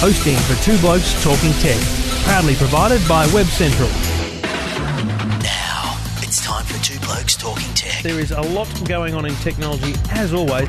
Hosting for Two Blokes Talking Tech. Proudly provided by Web Central. Now, it's time for Two Blokes Talking Tech. There is a lot going on in technology, as always.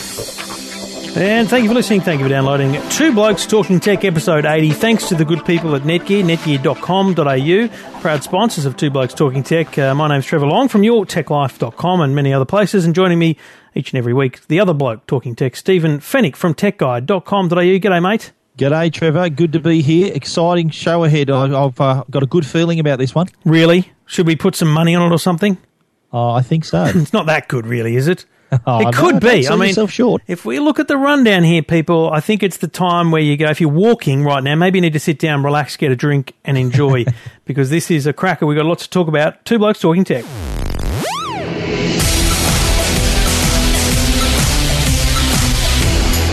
And thank you for listening. Thank you for downloading Two Blokes Talking Tech episode 80. Thanks to the good people at Netgear, netgear.com.au, proud sponsors of Two Blokes Talking Tech. Uh, my name's Trevor Long from yourtechlife.com and many other places. And joining me each and every week, the other bloke talking tech, Stephen Fenech from techguide.com.au. G'day, mate. G'day, Trevor. Good to be here. Exciting show ahead. I- I've uh, got a good feeling about this one. Really? Should we put some money on it or something? Oh, I think so. It's not that good, really, is it? Oh, it could be. I mean, short. if we look at the rundown here, people, I think it's the time where you go. If you're walking right now, maybe you need to sit down, relax, get a drink, and enjoy, because this is a cracker. We've got lots to talk about. Two blokes talking tech.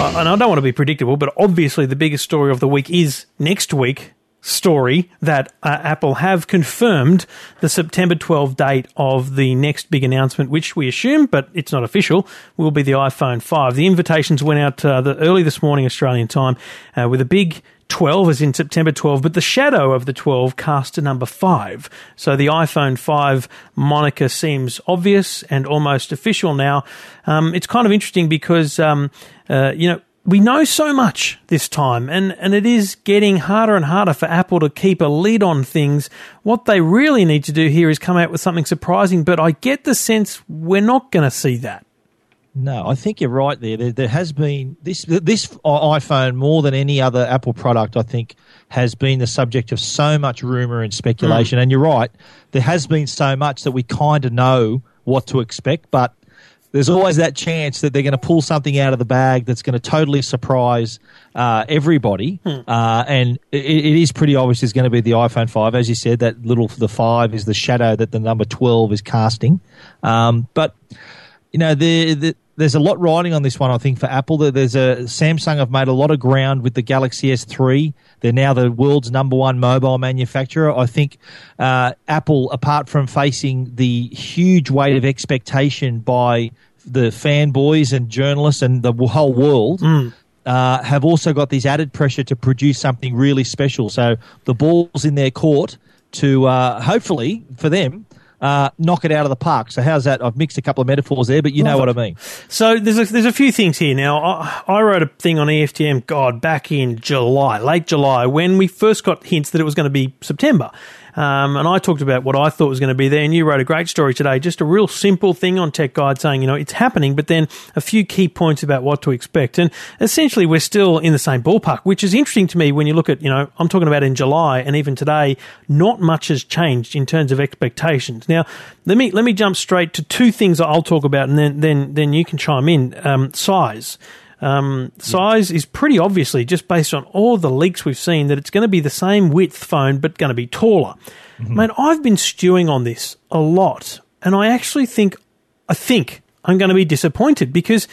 And I don't want to be predictable, but obviously the biggest story of the week is next week story that uh, Apple have confirmed the September 12 date of the next big announcement, which we assume, but it's not official, will be the iPhone 5. The invitations went out uh, the, early this morning Australian time uh, with a big 12 as in September 12, but the shadow of the 12 cast to number 5. So the iPhone 5 moniker seems obvious and almost official now. Um, it's kind of interesting because, um, uh, you know, we know so much this time, and, and it is getting harder and harder for Apple to keep a lid on things. What they really need to do here is come out with something surprising, but I get the sense we're not going to see that. No, I think you're right there. There, there has been this this iPhone more than any other Apple product. I think has been the subject of so much rumor and speculation. Mm. And you're right, there has been so much that we kind of know what to expect, but there's always that chance that they're going to pull something out of the bag that's going to totally surprise uh, everybody. Uh, and it, it is pretty obvious it's going to be the iPhone 5. As you said, that little the 5 is the shadow that the number 12 is casting. Um, but, you know, the, the, there's a lot riding on this one, I think, for Apple. There- There's a Samsung have made a lot of ground with the Galaxy S3. They're now the world's number one mobile manufacturer. I think uh, Apple, apart from facing the huge weight of expectation by the fanboys and journalists and the whole world, uh, have also got this added pressure to produce something really special. So the ball's in their court to uh, hopefully for them. Uh, knock it out of the park. So how's that? I've mixed a couple of metaphors there, but you know what I mean. So there's a, there's a few things here. Now, I, I wrote a thing on EFTM, God, back in July, late July, when we first got hints that it was going to be September. Um, and I talked about what I thought was going to be there, and you wrote a great story today, just a real simple thing on Tech Guide saying, you know, it's happening, but then a few key points about what to expect. And essentially, we're still in the same ballpark, which is interesting to me when you look at, you know, I'm talking about in July and even today, not much has changed in terms of expectations. Now, let me let me jump straight to two things I'll talk about, and then then then you can chime in. Um, size. Um, size is pretty obviously just based on all the leaks we've seen that it's going to be the same width phone but going to be taller. Mate, I've been stewing on this a lot, and I actually think I think I'm going to be disappointed because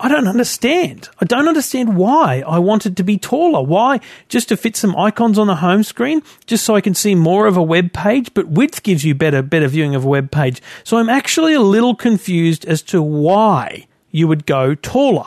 I don't understand. I don't understand why I want it to be taller. Why? Just to fit some icons on the home screen, just so I can see more of a web page, but width gives you better better viewing of a web page. So I'm actually a little confused as to why you would go taller.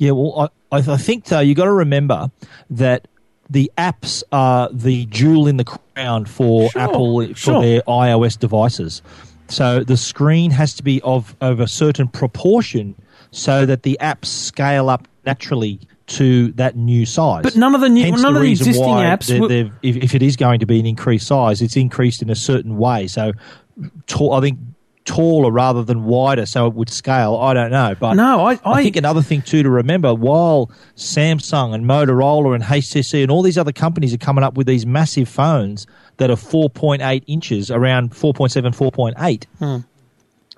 Yeah, well, I, I think though you got to remember that the apps are the jewel in the crown for Sure, Apple for sure. their iOS devices. So the screen has to be of of a certain proportion so that the apps scale up naturally to that new size. But none of the new- Hence none of the existing apps they- will- they've- if, if it is going to be an increased size, it's increased in a certain way. So, I think taller rather than wider, so it would scale. I don't know, but No, I- I- think another thing too to remember while Samsung and Motorola and HTC and all these other companies are coming up with these massive phones that are 4.8 inches, around 4.7, 4.8. Hmm.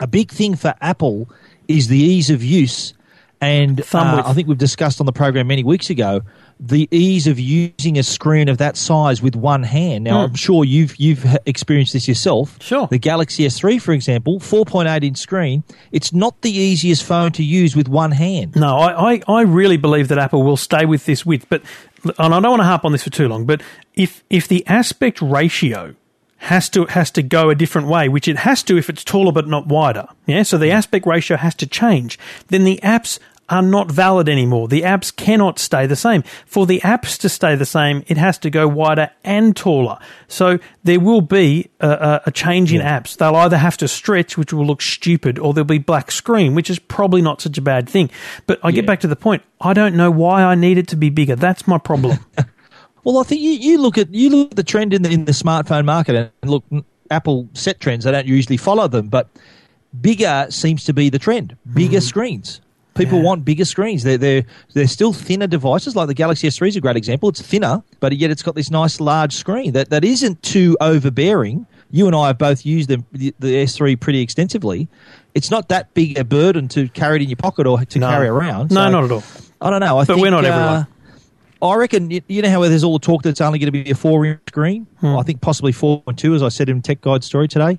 A big thing for Apple is the ease of use And uh. I think we've discussed on the program many weeks ago the ease of using a screen of that size with one hand. Now, I'm sure you've you've experienced this yourself. Hmm. Sure. The Galaxy S3, for example, 4.8 inch screen. It's not the easiest phone to use with one hand. No, I, I, I really believe that Apple will stay with this width, but and I don't want to harp on this for too long, but if if the aspect ratio has to has to go a different way, which it has to if it's taller but not wider, yeah. So the aspect ratio has to change. Then the apps are not valid anymore. The apps cannot stay the same. For the apps to stay the same, it has to go wider and taller. So there will be a, a, change in apps. They'll either have to stretch, which will look stupid, or there'll be black screen, which is probably not such a bad thing. But I get back to the point. I don't know why I need it to be bigger. That's my problem. Well, I think you, you look at you look at the trend in the in the smartphone market, and look, Apple set trends. They don't usually follow them, but bigger seems to be the trend. Bigger mm. screens. People Yeah. want bigger screens. They're they're they're still thinner devices. Like the Galaxy S3 is a great example. It's thinner, but yet it's got this nice large screen that that isn't too overbearing. You and I have both used the, the, the S3 pretty extensively. It's not that big a burden to carry it in your pocket or to No. carry around. No, not at all. I don't know. I But think, we're not uh, everyone. I reckon you, know how there's all the talk that it's only going to be a four inch screen. Hmm. I think possibly four point two, as I said in Tech Guide story today.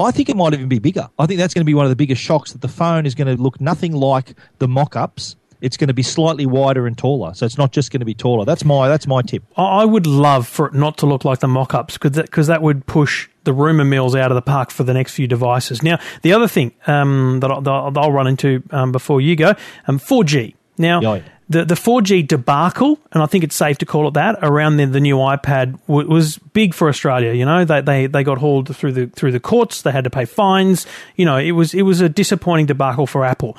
I think it might even be bigger. I think that's going to be one of the biggest shocks that the phone is going to look nothing like the mock-ups. It's going to be slightly wider and taller, so it's not just going to be taller. That's my that's my tip. I would love for it not to look like the mock-ups because that, 'cause that would push the rumour mills out of the park for the next few devices. Now, the other thing um, that, I, that I'll- I'll run into um, before you go, um, 4G. Now, yeah. The the 4G debacle, and I think it's safe to call it that, around the, the new iPad w- was big for Australia. You know, they, they they got hauled through the through the courts. They had to pay fines. You know, it was it was a disappointing debacle for Apple.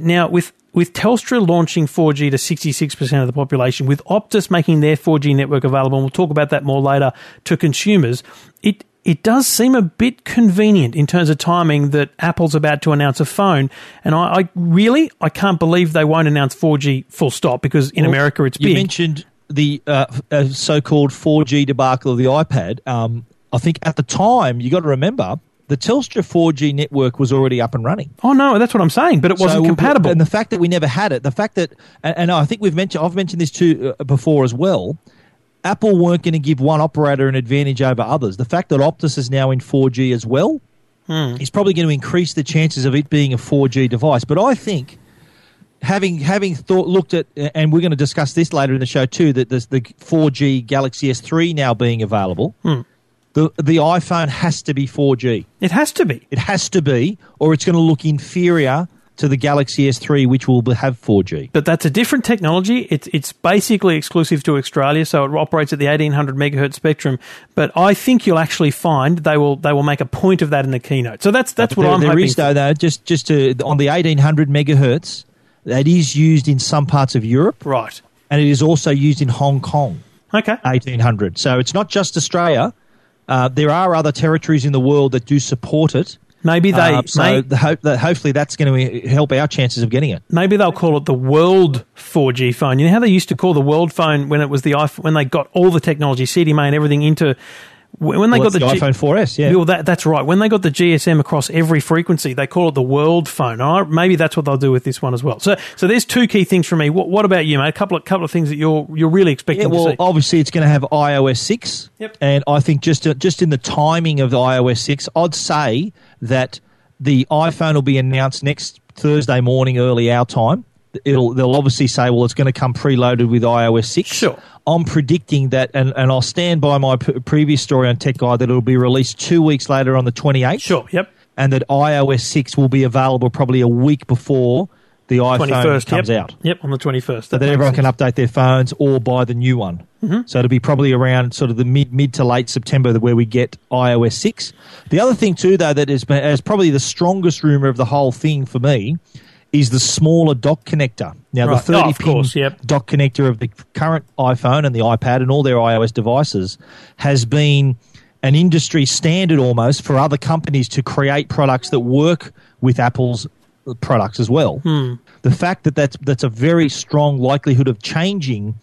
Now with with Telstra launching 4G to 66% of the population, with Optus making their 4G network available, and we'll talk about that more later to consumers, it it does seem a bit convenient in terms of timing that Apple's about to announce a phone. And I, I really I can't believe they won't announce 4G full stop because in America it's you big. mentioned the uh, uh, so-called 4G debacle of the iPad. Um, I think at the time you got to remember the Telstra 4G network was already up and running. oh no, that's what I'm saying, but it wasn't So, compatible. And the fact that we never had it, the fact that, and, and I think we've mentioned, I've mentioned this too uh, before as well. Apple weren't going to give one operator an advantage over others. The fact that Optus is now in 4G as well Hmm. is probably going to increase the chances of it being a 4G device. But I think having having thought looked at, and we're going to discuss this later in the show too, that there's the 4G Galaxy S3 now being available. Hmm. The the iPhone has to be 4G. it has to be. It has to be, or it's going to look inferior to the Galaxy S3, which will have 4G. But that's a different technology. It's it's basically exclusive to Australia, so it operates at the eighteen hundred megahertz spectrum. But I think you'll actually find they will they will make a point of that in the keynote. So that's that's what there, I'm there hoping. is, for. though, though, just just to, on the 1800 megahertz, that is used in some parts of Europe, Right. and it is also used in Hong Kong. Okay. 1800. So it's not just Australia. Uh, there are other territories in the world that do support it. Maybe they Uh, so may, the hope that hopefully that's going to help our chances of getting it. maybe they'll call it the World 4G phone. You know how they used to call the World phone when it was the iPhone, when they got all the technology, CDMA and everything into when they Well, got the, the G- iPhone 4S, yeah. Well, that, that's right. When they got the GSM across every frequency, they call it the world phone. Maybe that's what they'll do with this one as well. So, so there's two key things for me. What, what about you, mate? A couple of couple of things that you're you're really expecting Yeah, well, to see. obviously it's going to have iOS six, Yep. and I think just just in the timing of the iOS six, I'd say that the iPhone will be announced next Thursday morning, early our time. It'll they'll obviously say, well, it's going to come preloaded with iOS six. Sure. I'm predicting that, and, and I'll stand by my p- previous story on Tech Guide that it'll be released two weeks later on the 28th. Sure. Yep. And that iOS 6 will be available probably a week before the iPhone Twenty first comes yep. out Yep. On the twenty first. so that everyone can update their phones or buy the new one. Mm-hmm. So it'll be probably around sort of the mid mid to late September where we get iOS six. The other thing too, though, that is, is probably the strongest rumor of the whole thing for me is the smaller dock connector. Now Right. the Oh, thirty of pin course, yep. dock connector of the current iPhone and the iPad and all their iOS devices has been an industry standard almost for other companies to create products that work with Apple's products as well. The fact that that's, that's a very strong likelihood of changing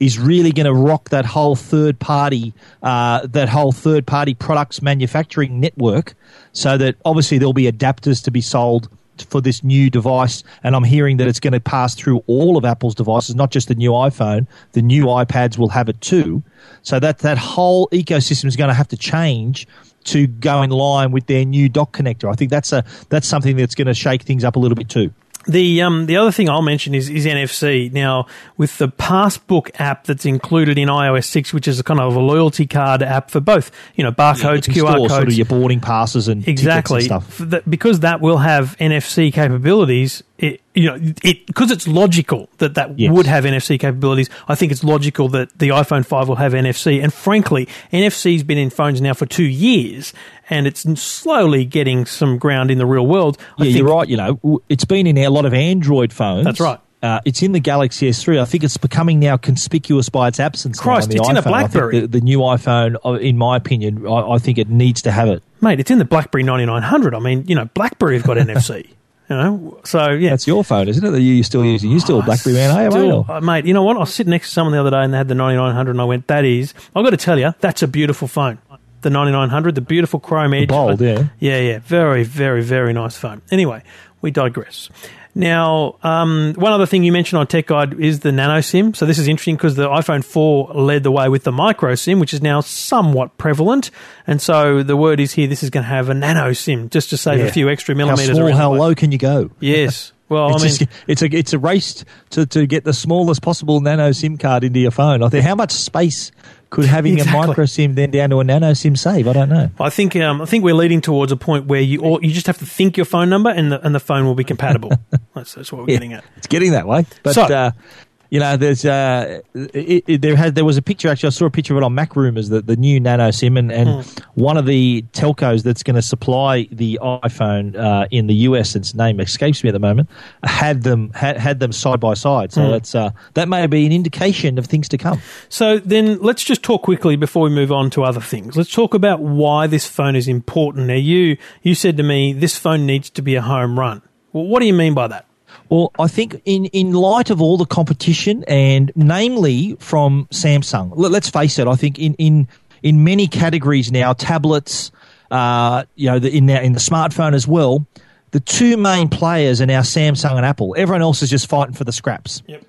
is really going to rock that whole third party uh, that whole third party products manufacturing network so that obviously there'll be adapters to be sold for this new device, and I'm hearing that it's going to pass through all of Apple's devices, not just the new iPhone. The new iPads will have it too. So that that whole ecosystem is going to have to change to go in line with their new dock connector. I think that's a that's something that's going to shake things up a little bit too. The um, the other thing I'll mention is, is NFC. Now, with the Passbook app that's included in iOS six, which is a kind of a loyalty card app for both, you know, barcodes, can QR codes, sort of your boarding passes and exactly and stuff. That- because that will have NFC capabilities. It, you know, it because it's logical that that Yes. would have NFC capabilities. I think it's logical that the iPhone five will have NFC. And frankly, NFC's been in phones now for two years, and it's slowly getting some ground in the real world. I Yeah, think you're right. You know, it's been in a lot of Android phones. That's right. Uh, it's in the Galaxy S3. I think it's becoming now conspicuous by its absence. Christ, it's in a iPhone. I think BlackBerry. The, the new iPhone, uh, in my opinion, I, I think it needs to have it. mate, it's in the BlackBerry ninety nine hundred. I mean, you know, BlackBerry have got NFC. You know, so yeah, That's your phone, isn't it? That you're still using. You're still a BlackBerry man, are you, mate? Still, Or- uh, mate, you know what? I was sitting next to someone the other day and they had the 9900 and I went, that is, I've got to tell you, that's a beautiful phone. The 9900, the beautiful chrome edge. bold, yeah. Yeah, yeah. Very, very, very nice phone. Anyway, we digress. Now, um, one other thing you mentioned on Tech Guide is the nano SIM. So this is interesting because the iPhone 4 led the way with the micro SIM, which is now somewhat prevalent. And so the word is here, this is going to have a nano SIM just to save a few extra millimeters. How small, how low can you go? Yes. Well, It's, I mean, just, it's a it's a race to, to get the smallest possible nano SIM card into your phone. I think how much space could having Exactly. a micro SIM then down to a nano SIM save? I don't know. I think um, I think we're leading towards a point where you or you just have to think your phone number and the and the phone will be compatible. that's, that's what we're getting at. It's getting that way. But So- uh, you know, there's uh, it, it, there had there was a picture actually. I saw a picture of it on MacRumors that the new Nano SIM and, and Hmm. one of the telcos that's going to supply the iPhone uh, in the US, its name escapes me at the moment, had them had, had them side by side. So that's uh, that may be an indication of things to come. So then let's just talk quickly before we move on to other things. Let's talk about why this phone is important. Now you you said to me this phone needs to be a home run. Well, what do you mean by that? Well, I think in, in light of all the competition, and namely from Samsung, let, us face it, I think in, in, in many categories now, tablets, uh, you know, the, in, the, in the smartphone as well, the two main players are now Samsung and Apple. Everyone else is just fighting for the scraps. Yep.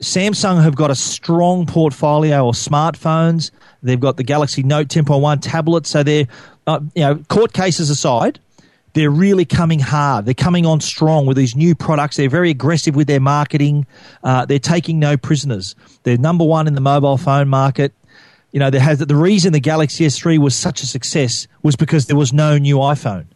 Samsung have got a strong portfolio of smartphones. They've got the Galaxy Note 10.1 tablet. So they're, uh, you know, court cases aside, they're really coming hard. They're coming on strong with these new products. They're very aggressive with their marketing. Uh, they're taking no prisoners. They're number one in the mobile phone market. You know, there has the reason the Galaxy S3 was such a success was because there was no new iPhone.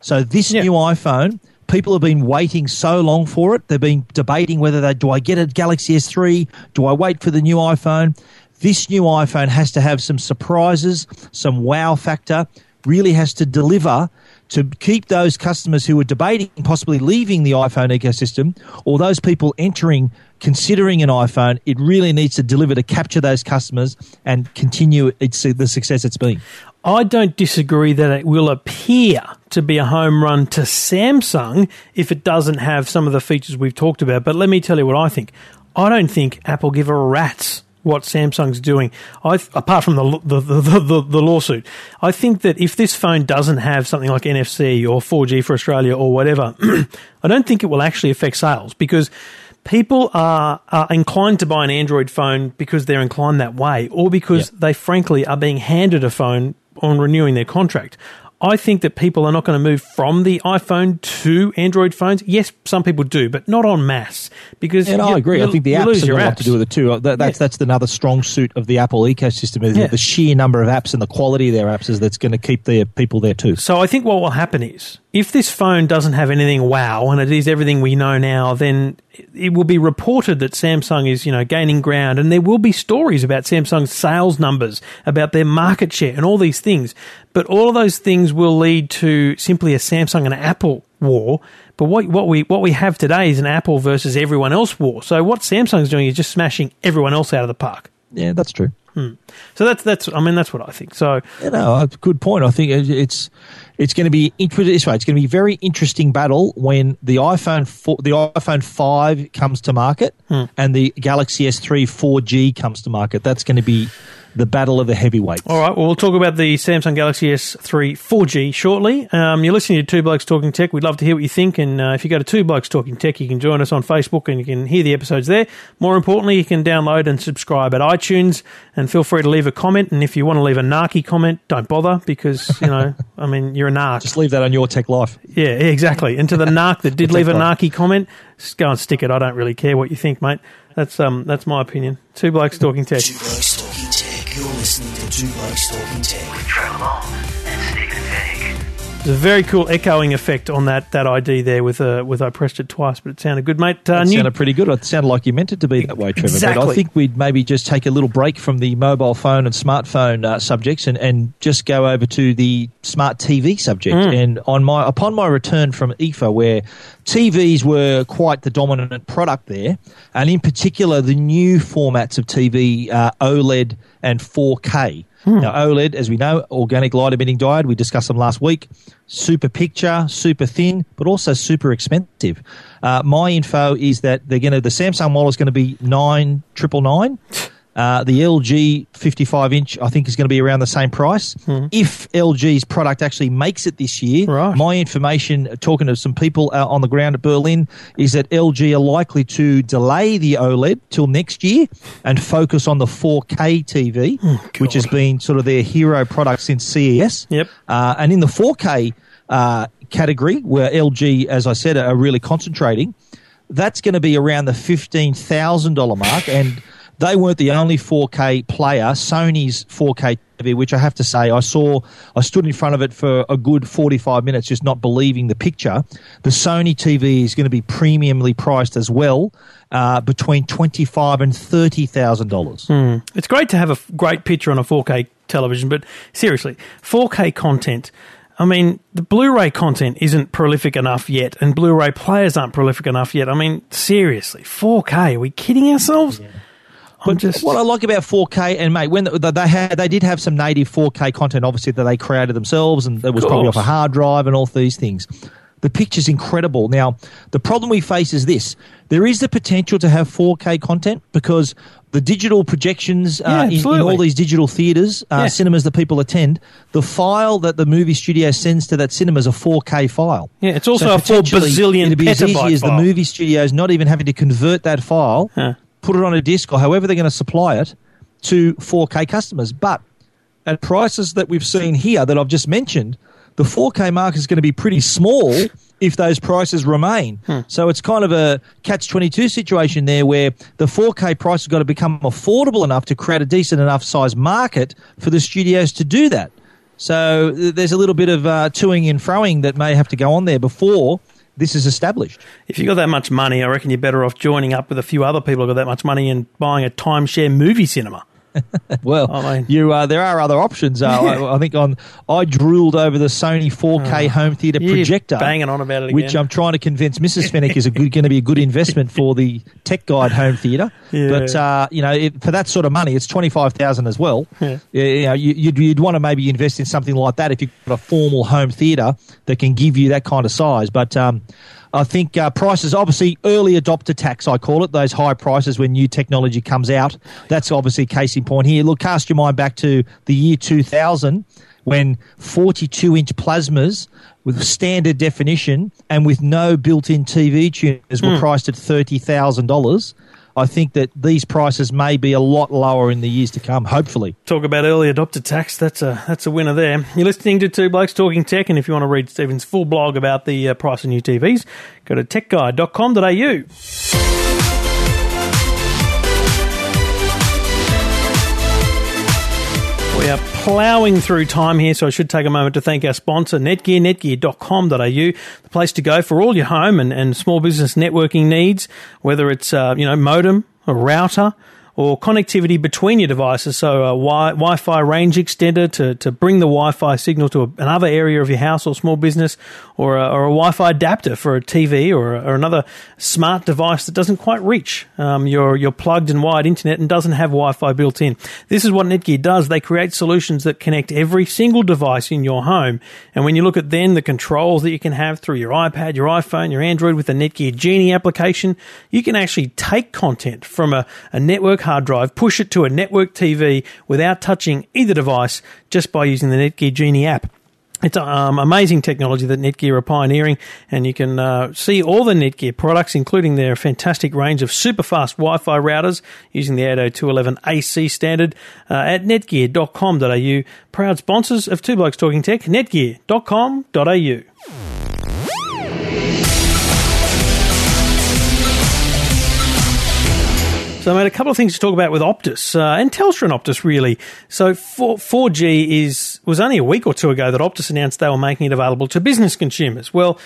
So this Yeah. new iPhone, people have been waiting so long for it. They've been debating whether they do I get a Galaxy S3? Do I wait for the new iPhone? This new iPhone has to have some surprises, some wow factor. Really has to deliver to keep those customers who are debating possibly leaving the iPhone ecosystem or those people entering considering an iPhone. It really needs to deliver to capture those customers and continue its the success it's been. I don't disagree that it will appear to be a home run to Samsung if it doesn't have some of the features we've talked about. But let me tell you what I think. I don't think Apple give a rat's what Samsung's doing. I, apart from the, the, the, the, the lawsuit, I think that if this phone doesn't have something like NFC or 4G for Australia or whatever, I don't think it will actually affect sales because people are, are inclined to buy an Android phone because they're inclined that way, or because they frankly are being handed a phone on renewing their contract. I think that people are not going to move from the iPhone to Android phones. Yes, some people do, but not en masse because. And you- I agree. I think the apps have a lot to do with it too. Uh, That, that's Yeah. that's another strong suit of the Apple ecosystem. Is Yeah. the sheer number of apps and the quality of their apps is that's going to keep their people there too. So I think what will happen is if this phone doesn't have anything wow and it is everything we know now, then it will be reported that Samsung is, you know, gaining ground and there will be stories about Samsung's sales numbers, about their market share and all these things. But all of those things will lead to simply a Samsung and Apple war. But what, what we what we have today is an Apple versus everyone else war. So what Samsung's doing is just smashing everyone else out of the park. Yeah, that's true. Hmm. So that's that's I mean that's what I think. So You know, good point. I think it's it's going to be this way. It's going to be a very interesting battle when the iPhone 4, the iPhone five comes to market hmm. and the Galaxy S3 4G comes to market. That's going to be the battle of the heavyweights. All right, well, we'll talk about the Samsung Galaxy S3 4G shortly. Um, you're listening to Two Blokes Talking Tech. We'd love to hear what you think. And uh, if you go to Two Blokes Talking Tech, you can join us on Facebook and you can hear the episodes there. More importantly, you can download and subscribe at iTunes and feel free to leave a comment. And if you want to leave a narky comment, don't bother because, you know, I mean, you're a narc. Just leave that on your Tech Life. Yeah, exactly. And to the narc that did leave a narky comment, just go and stick it. I don't really care what you think, mate. That's um, that's my opinion. Two blokes talking tech. You're listening to Two Blokes Talking Tech. with Trevor Long. There's a very cool echoing effect on that that ID there with uh, with I pressed it twice, but it sounded good, mate. Uh, That new- sounded pretty good. It sounded like you meant it to be that way, Trevor. But Exactly. I think we'd maybe just take a little break from the mobile phone and smartphone uh, subjects and, and just go over to the smart TV subject. And on my upon my return from IFA, where TVs were quite the dominant product there, and in particular the new formats of TV, uh, OLED and 4K. Now, OLED, as we know, organic light emitting diode, we discussed them last week. Super picture, super thin, but also super expensive. Uh, my info is that they're going to, the Samsung model is going to be nine triple nine. Uh, the LG 55 inch, I think, is going to be around the same price. If LG's product actually makes it this year, Right. my information, uh, talking to some people out on the ground at Berlin, is that LG are likely to delay the OLED till next year and focus on the 4K TV, which has been sort of their hero product since CES. Yep. Uh, and in the 4K uh, category, where LG, as I said, are really concentrating, that's going to be around the $15,000 mark. And they weren't the only 4K player. Sony's 4K TV, which I have to say, I saw, I stood in front of it for a good 45 minutes just not believing the picture. The Sony TV is going to be premiumly priced as well, uh, between 25 and $30,000. It's great to have a f- great picture on a 4K television, but seriously, 4K content. I mean, the Blu-ray content isn't prolific enough yet, and Blu-ray players aren't prolific enough yet. I mean, seriously, 4K? Are we kidding ourselves? I'm But just what I like about 4K, and mate, when the, they had, they did have some native 4K content, obviously that they created themselves, and it was probably off a hard drive and all these things. The picture's incredible. Now, the problem we face is this: there is the potential to have 4K content because the digital projections Yeah, uh, in, in all these digital theaters, uh, Yeah. cinemas that people attend, the file that the movie studio sends to that cinema is a 4K file. Yeah, it's also a four bazillion It'd be as easy as file. the movie studios not even having to convert that file Huh. Put it on a disc or however they're going to supply it to 4K customers. But at prices that we've seen here that I've just mentioned, the 4K market is going to be pretty small if those prices remain. So it's kind of a catch 22 situation there where the 4K price has got to become affordable enough to create a decent enough size market for the studios to do that. So there's a little bit of uh, toing and froing that may have to go on there before this is established. If you've got that much money, I reckon you're better off joining up with a few other people who've got that much money and buying a timeshare movie cinema. Well, I mean- you uh, there are other options. Uh, I, I think on I drooled over the Sony 4K home theater projector, banging on about it which. I'm trying to convince Mrs. Fenech is a good, going to be a good investment for the Tech Guide home theater. Yeah. But uh, you know, it, for that sort of money, it's twenty five thousand as well. Yeah. Yeah, you know, you, you'd, you'd want to maybe invest in something like that if you've got a formal home theater that can give you that kind of size. But um, I think uh, prices, obviously, early adopter tax, I call it, those high prices when new technology comes out. That's obviously a case in point here. Look, cast your mind back to the year 2000 when 42 inch plasmas with standard definition and with no built in TV tuners were priced at $30,000. I think that these prices may be a lot lower in the years to come, hopefully. Talk about early adopter tax. That's a that's a winner there. You're listening to Two Blokes Talking Tech, and if you want to read Stephen's full blog about the uh, price of new TVs, go to techguide.com.au. We are ploughing through time here, so I should take a moment to thank our sponsor, Netgear, netgear.com.au, the place to go for all your home and, and small business networking needs, whether it's, uh, you know, modem, a router, or connectivity between your devices. So a wi- Wi-Fi range extender to, to bring the Wi-Fi signal to a, another area of your house or small business, or a, or a Wi-Fi adapter for a TV or, a, or another smart device that doesn't quite reach um, your your plugged and wired internet and doesn't have Wi-Fi built in. This is what Netgear does. They create solutions that connect every single device in your home. And when you look at then the controls that you can have through your iPad, your iPhone, your Android with the Netgear Genie application, you can actually take content from a, a network hard drive, push it to a network TV without touching either device just by using the Netgear Genie app. It's um, amazing technology that Netgear are pioneering, and you can uh, see all the Netgear products, including their fantastic range of super fast Wi Fi routers using the 802.11 AC standard uh, at netgear.com.au. Proud sponsors of Two Blokes Talking Tech, netgear.com.au. So, I made a couple of things to talk about with Optus uh, and Telstra and Optus, really. So, 4, 4G is was only a week or two ago that Optus announced they were making it available to business consumers. Well,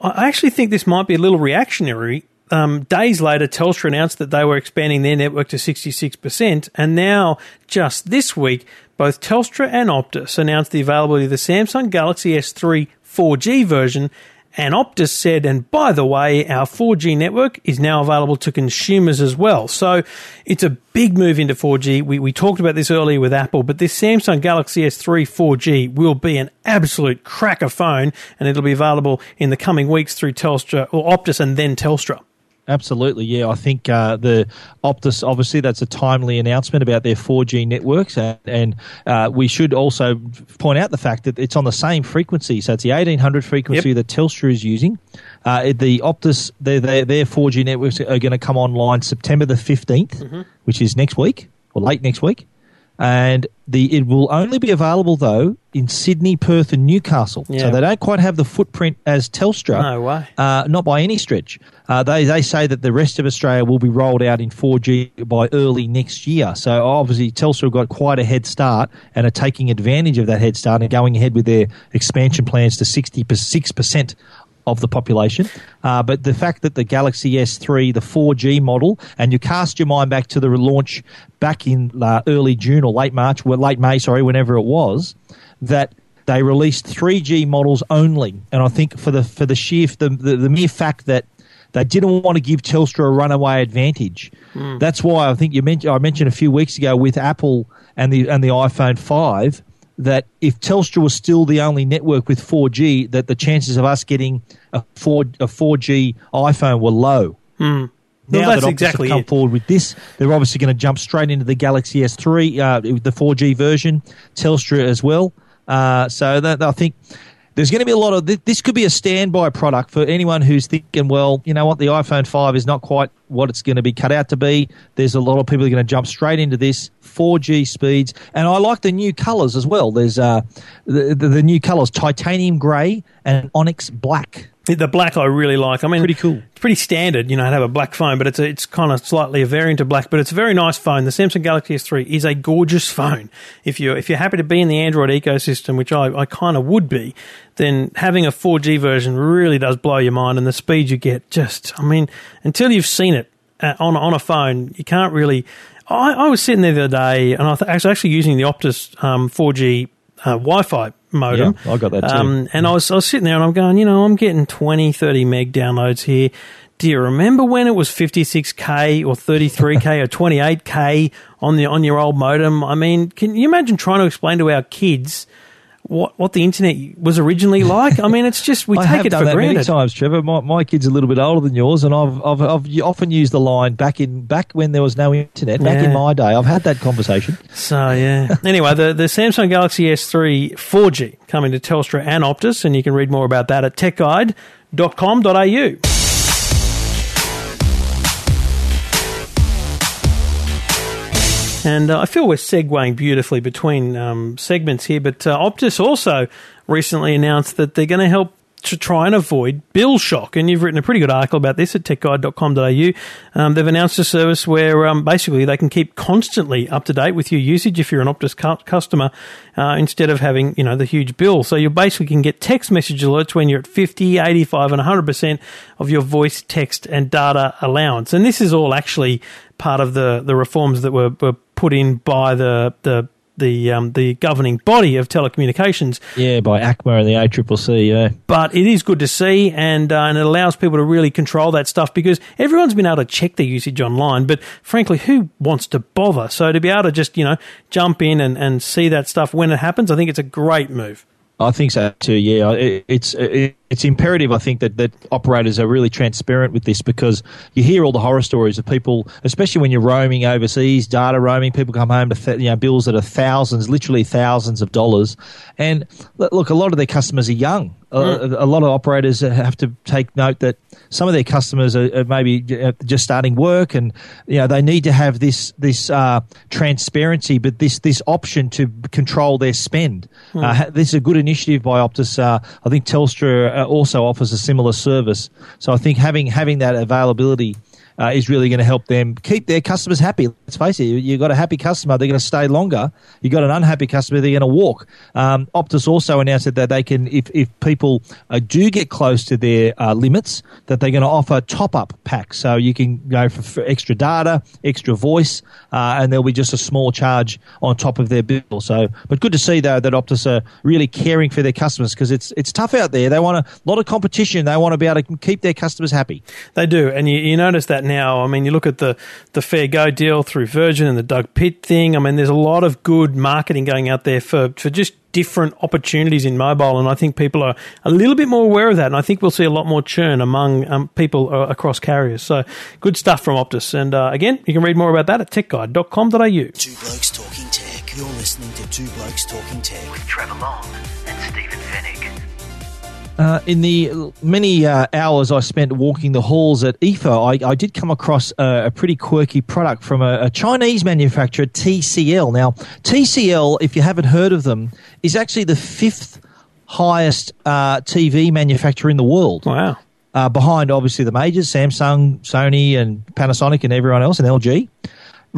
I actually think this might be a little reactionary. Um, days later, Telstra announced that they were expanding their network to 66%, and now, just this week, both Telstra and Optus announced the availability of the Samsung Galaxy S3 4G version and Optus said, and by the way, our 4G network is now available to consumers as well. So it's a big move into 4G. We, we talked about this earlier with Apple, but this Samsung Galaxy S3 4G will be an absolute cracker phone, and it'll be available in the coming weeks through Telstra or Optus and then Telstra. Absolutely, yeah. I think uh, the Optus, obviously, that's a timely announcement about their 4G networks, and, and uh, we should also point out the fact that it's on the same frequency. So it's the 1800 frequency Yep. that Telstra is using. Uh, the Optus, their, their, their 4G networks are going to come online September the 15th, which is next week, or late next week. And the it will only be available, though, in Sydney, Perth, and Newcastle. Yeah. So they don't quite have the footprint as Telstra. No way. Uh, not by any stretch. Uh, they they say that the rest of Australia will be rolled out in 4G by early next year. So obviously Telstra have got quite a head start and are taking advantage of that head start and going ahead with their expansion plans to 66 percent of the population. Uh, but the fact that the Galaxy S3, the 4G model, and you cast your mind back to the launch back in uh, early June or late March, well, late May, sorry, whenever it was, that they released 3G models only. And I think for the for the sheer the, the, the mere fact that they didn't want to give Telstra a runaway advantage. That's why I think you mentioned I mentioned a few weeks ago with Apple and the and the iPhone 5 that if Telstra was still the only network with 4G, that the chances of us getting a 4 a 4G iPhone were low. Well, Now that's that Optus exactly come it. forward with this, they're obviously going to jump straight into the Galaxy S3, uh, the 4G version, Telstra as well. Uh, so that, I think there's going to be a lot of this, could be a standby product for anyone who's thinking, well, you know what, the iPhone 5 is not quite what it's going to be cut out to be. There's a lot of people are going to jump straight into this 4G speeds, and I like the new colours as well. There's uh, the, the, the new colours, titanium grey and onyx black. The black I really like. I mean, Pretty cool. It's pretty standard, you know, to have a black phone, but it's a, it's kind of slightly a variant of black. But it's a very nice phone. The Samsung Galaxy S3 is a gorgeous phone. If you're if you're happy to be in the Android ecosystem, which I, I kind of would be, then having a 4G version really does blow your mind, and the speed you get just, I mean, until you've seen it uh, on on a phone, you can't really. I, I was sitting there the other day, and I, was actually using the Optus um, 4G uh, Wi-Fi modem. Yeah, I got that too. Um, and I was, I was sitting there and I'm going, you know, I'm getting 20, 30 meg downloads here. Do you remember when it was 56k or 33k or 28k on the on your old modem? I mean, can you imagine trying to explain to our kids what what the internet was originally like? I mean, it's just we I take it for that many granted. times, Trevor. My, my kid's a little bit older than yours, and I've, I've I've often used the line back in back when there was no internet. Back in my day, I've had that conversation. So yeah. anyway, the the Samsung Galaxy S3 4G coming to Telstra and Optus, and you can read more about that at techguide.com.au. And uh, I feel we're segueing beautifully between um, segments here, but uh, Optus also recently announced that they're going to help to try and avoid bill shock. And you've written a pretty good article about this at techguide.com.au. Um, they've announced a service where um, basically they can keep constantly up to date with your usage if you're an Optus cu- customer uh, instead of having, you know, the huge bill. So you basically can get text message alerts when you're at 50, 85 and 100% of your voice, text and data allowance. And this is all actually part of the, the reforms that were, were put in by the, the the um, the governing body of telecommunications, Yeah, by ACMA and the ACCC. Yeah, but it is good to see, and uh, and it allows people to really control that stuff because everyone's been able to check their usage online, but frankly, who wants to bother? So to be able to just you know jump in and, and see that stuff when it happens, I think it's a great move. I think so too. Yeah, it, it's it, it's imperative, I think, that, that operators are really transparent with this because you hear all the horror stories of people, especially when you're roaming overseas, data roaming. People come home to th- you know bills that are thousands, literally thousands of dollars. And look, a lot of their customers are young. Mm. A, a, lot of operators have to take note that some of their customers are, are, maybe just starting work, and you know they need to have this this uh, transparency, but this this option to control their spend. Mm. Uh, this is a good initiative by Optus. Uh, I think Telstra uh, Uh, also offers a similar service, so I think having having that availability uh, is really going to help them keep their customers happy. Let's face it, you've got a happy customer, they're going to stay longer. You've got an unhappy customer, they're going to walk. Um, Optus also announced that they can, if, if people uh, do get close to their uh, limits, that they're going to offer top up packs. So you can go for, for extra data, extra voice, uh, and there'll be just a small charge on top of their bill. So, but good to see though that Optus are really caring for their customers because it's it's tough out there. They want a lot of competition. They want to be able to keep their customers happy. They do, and you, you notice that now. I mean, you look at the the Fair Go deal through Virgin and the Doug Pitt thing. I mean, there's a lot of good marketing going out there for for just different opportunities in mobile, and I think people are a little bit more aware of that. And I think we'll see a lot more churn among um, people uh, across carriers. So good stuff from Optus. And uh, again, you can read more about that at techguide.com.au. Two blokes talking tech. You're listening to Two Blokes Talking Tech with Trevor Long and Stephen Fenech. Uh, in the many uh, hours I spent walking the halls at IFA, I, I did come across a, a, pretty quirky product from a, a, Chinese manufacturer, TCL. Now, TCL, if you haven't heard of them, is actually the fifth highest uh, TV manufacturer in the world. Wow. Uh, behind, obviously, the majors Samsung, Sony, and Panasonic, and everyone else, and LG.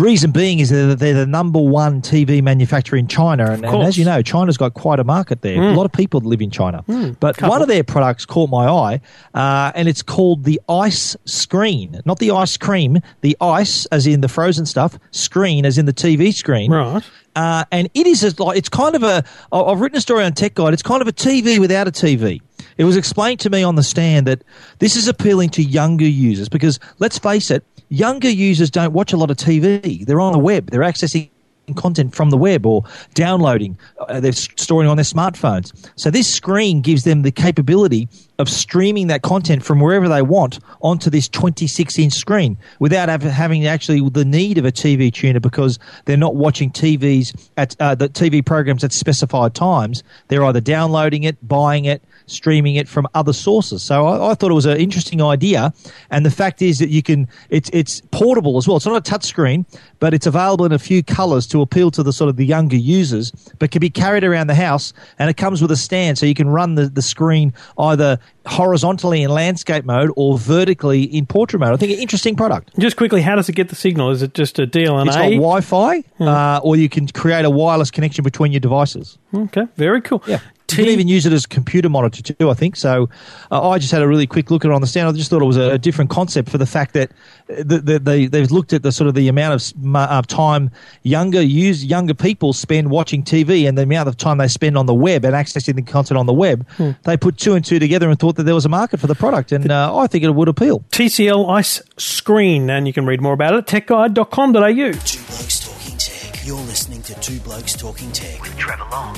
Reason being is that they're the number one TV manufacturer in China, and, and as you know, China's got quite a market there. Mm. A lot of people live in China, mm, but couple. one of their products caught my eye, uh, and it's called the Ice Screen, not the ice cream, the ice as in the frozen stuff, screen as in the TV screen, right? Uh, and it is a, like it's kind of a. I've written a story on Tech Guide. It's kind of a TV without a TV. It was explained to me on the stand that this is appealing to younger users because let's face it, younger users don't watch a lot of TV. They're on the web. They're accessing content from the web or downloading. Uh, they're storing on their smartphones. So this screen gives them the capability of streaming that content from wherever they want onto this 26 inch screen without having actually the need of a TV tuner because they're not watching TVs at uh, the TV programs at specified times. They're either downloading it, buying it, streaming it from other sources. So I, I, thought it was an interesting idea, and the fact is that you can it's it's portable as well. It's not a touchscreen, but it's available in a few colours to appeal to the sort of the younger users, but can be carried around the house, and it comes with a stand, so you can run the, the screen either horizontally in landscape mode or vertically in portrait mode. I think an interesting product. Just quickly, how does it get the signal? Is it just a DLNA? It's got Wi-Fi, hmm. uh, or you can create a wireless connection between your devices. Okay, very cool. Yeah. You can even use it as a computer monitor too. I think so. Uh, I just had a really quick look at it on the stand. I just thought it was a, a different concept for the fact that the, the, they they've looked at the sort of the amount of uh, time younger use younger people spend watching TV and the amount of time they spend on the web and accessing the content on the web. Hmm. They put two and two together and thought that there was a market for the product, and uh, I think it would appeal. TCL Ice Screen, and you can read more about it at techguide.com.au. Two blokes talking tech. You're listening to Two Blokes Talking Tech with Trevor Long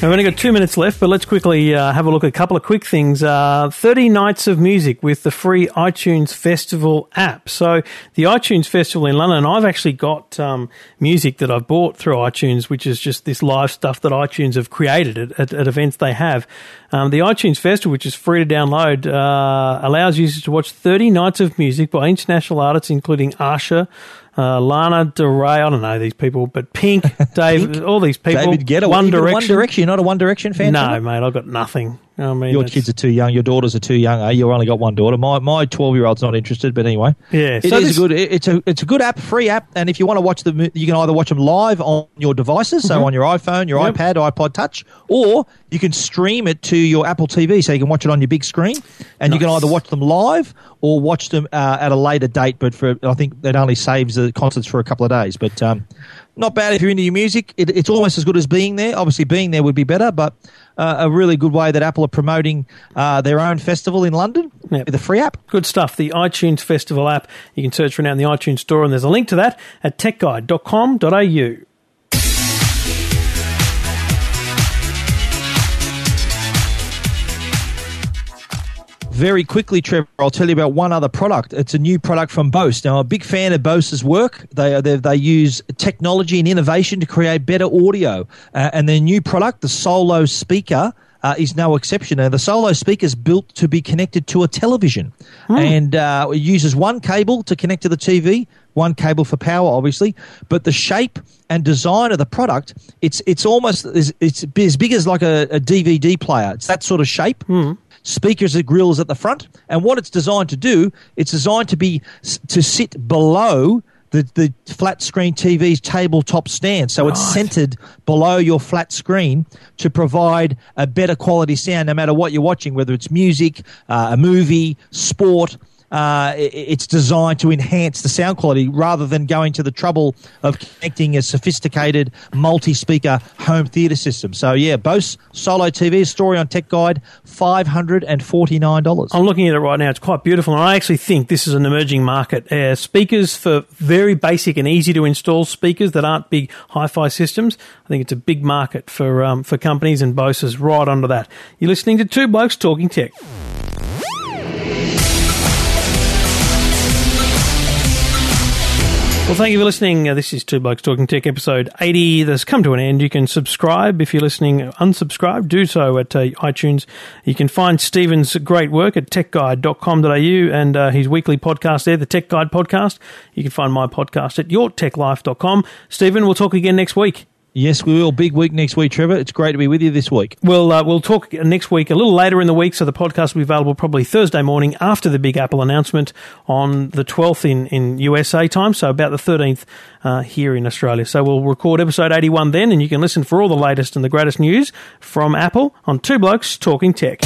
We've only got two minutes left, but let's quickly uh, have a look at a couple of quick things. Uh, 30 nights of music with the free iTunes Festival app. So, the iTunes Festival in London, I've actually got um, music that I've bought through iTunes, which is just this live stuff that iTunes have created at, at, at events they have. Um, the iTunes Festival, which is free to download, uh, allows users to watch 30 nights of music by international artists, including Usher uh, Lana Del Rey. I don't know these people, but Pink, Dave, Pink? all these people. David Guetta, One Direction. One Direction. You're not a One Direction fan? No, mate. I've got nothing. I mean, your kids are too young. Your daughters are too young. Eh? You've only got one daughter. My my twelve year old's not interested. But anyway, yeah, it so is this, good. It's a it's a good app, free app. And if you want to watch them, you can either watch them live on your devices, so mm-hmm. on your iPhone, your yep. iPad, iPod Touch, or you can stream it to your Apple TV, so you can watch it on your big screen. And nice. you can either watch them live or watch them uh, at a later date. But for I think it only saves the concerts for a couple of days. But um, not bad if you're into your music. It, it's almost as good as being there. Obviously, being there would be better, but uh, a really good way that Apple are promoting uh, their own festival in London yep. with a free app. Good stuff. The iTunes Festival app. You can search for now in the iTunes Store, and there's a link to that at techguide.com.au. Very quickly, Trevor, I'll tell you about one other product. It's a new product from Bose. Now, I'm a big fan of Bose's work. They they, they use technology and innovation to create better audio. Uh, and their new product, the Solo speaker, uh, is no exception. Now, the Solo speaker is built to be connected to a television, and uh, it uses one cable to connect to the TV, one cable for power, obviously. But the shape and design of the product, it's it's almost it's, it's as big as like a, a DVD player. It's that sort of shape. Speakers and grills at the front, and what it's designed to do, it's designed to be to sit below the, the flat screen TV's tabletop stand. So it's centered below your flat screen to provide a better quality sound no matter what you're watching, whether it's music, uh, a movie, sport. Uh, it's designed to enhance the sound quality rather than going to the trouble of connecting a sophisticated multi-speaker home theater system. So yeah, Bose Solo TV story on Tech Guide, five hundred and forty-nine dollars. I'm looking at it right now. It's quite beautiful, and I actually think this is an emerging market. Uh, speakers for very basic and easy to install speakers that aren't big hi-fi systems. I think it's a big market for um, for companies, and Bose is right under that. You're listening to Two Blokes Talking Tech. Well, thank you for listening. Uh, this is Two Blokes Talking Tech, episode 80. That's come to an end. You can subscribe if you're listening unsubscribe. Do so at uh, iTunes. You can find Stephen's great work at techguide.com.au and uh, his weekly podcast there, the Tech Guide Podcast. You can find my podcast at yourtechlife.com. Stephen, we'll talk again next week. Yes, we will. Big week next week, Trevor. It's great to be with you this week. We'll uh, we'll talk next week a little later in the week, so the podcast will be available probably Thursday morning after the Big Apple announcement on the 12th in, in USA time, so about the 13th uh, here in Australia. So we'll record episode 81 then, and you can listen for all the latest and the greatest news from Apple on Two Blokes Talking Tech.